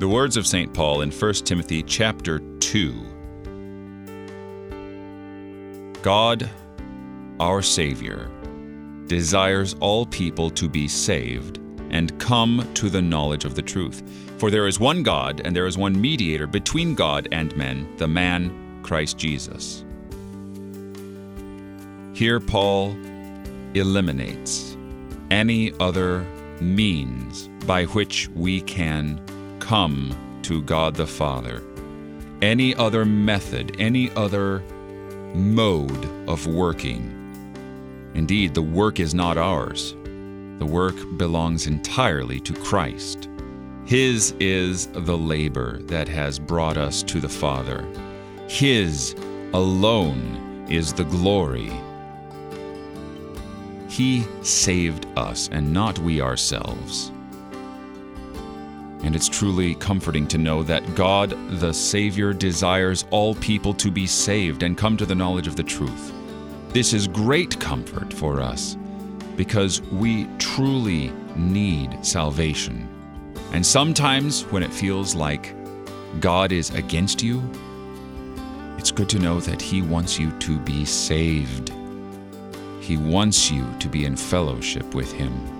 The words of St. Paul in 1 Timothy chapter 2. God, our Savior, desires all people to be saved and come to the knowledge of the truth. For there is one God, and there is one mediator between God and men, the man Christ Jesus. Here, Paul eliminates any other means by which we can come to God the Father. Any other method, any other mode of working. Indeed, the work is not ours. The work belongs entirely to Christ. His is the labor that has brought us to the Father. His alone is the glory. He saved us and not we ourselves. And it's truly comforting to know that God, the Savior, desires all people to be saved and come to the knowledge of the truth. This is great comfort for us because we truly need salvation. And sometimes when it feels like God is against you, it's good to know that He wants you to be saved. He wants you to be in fellowship with Him.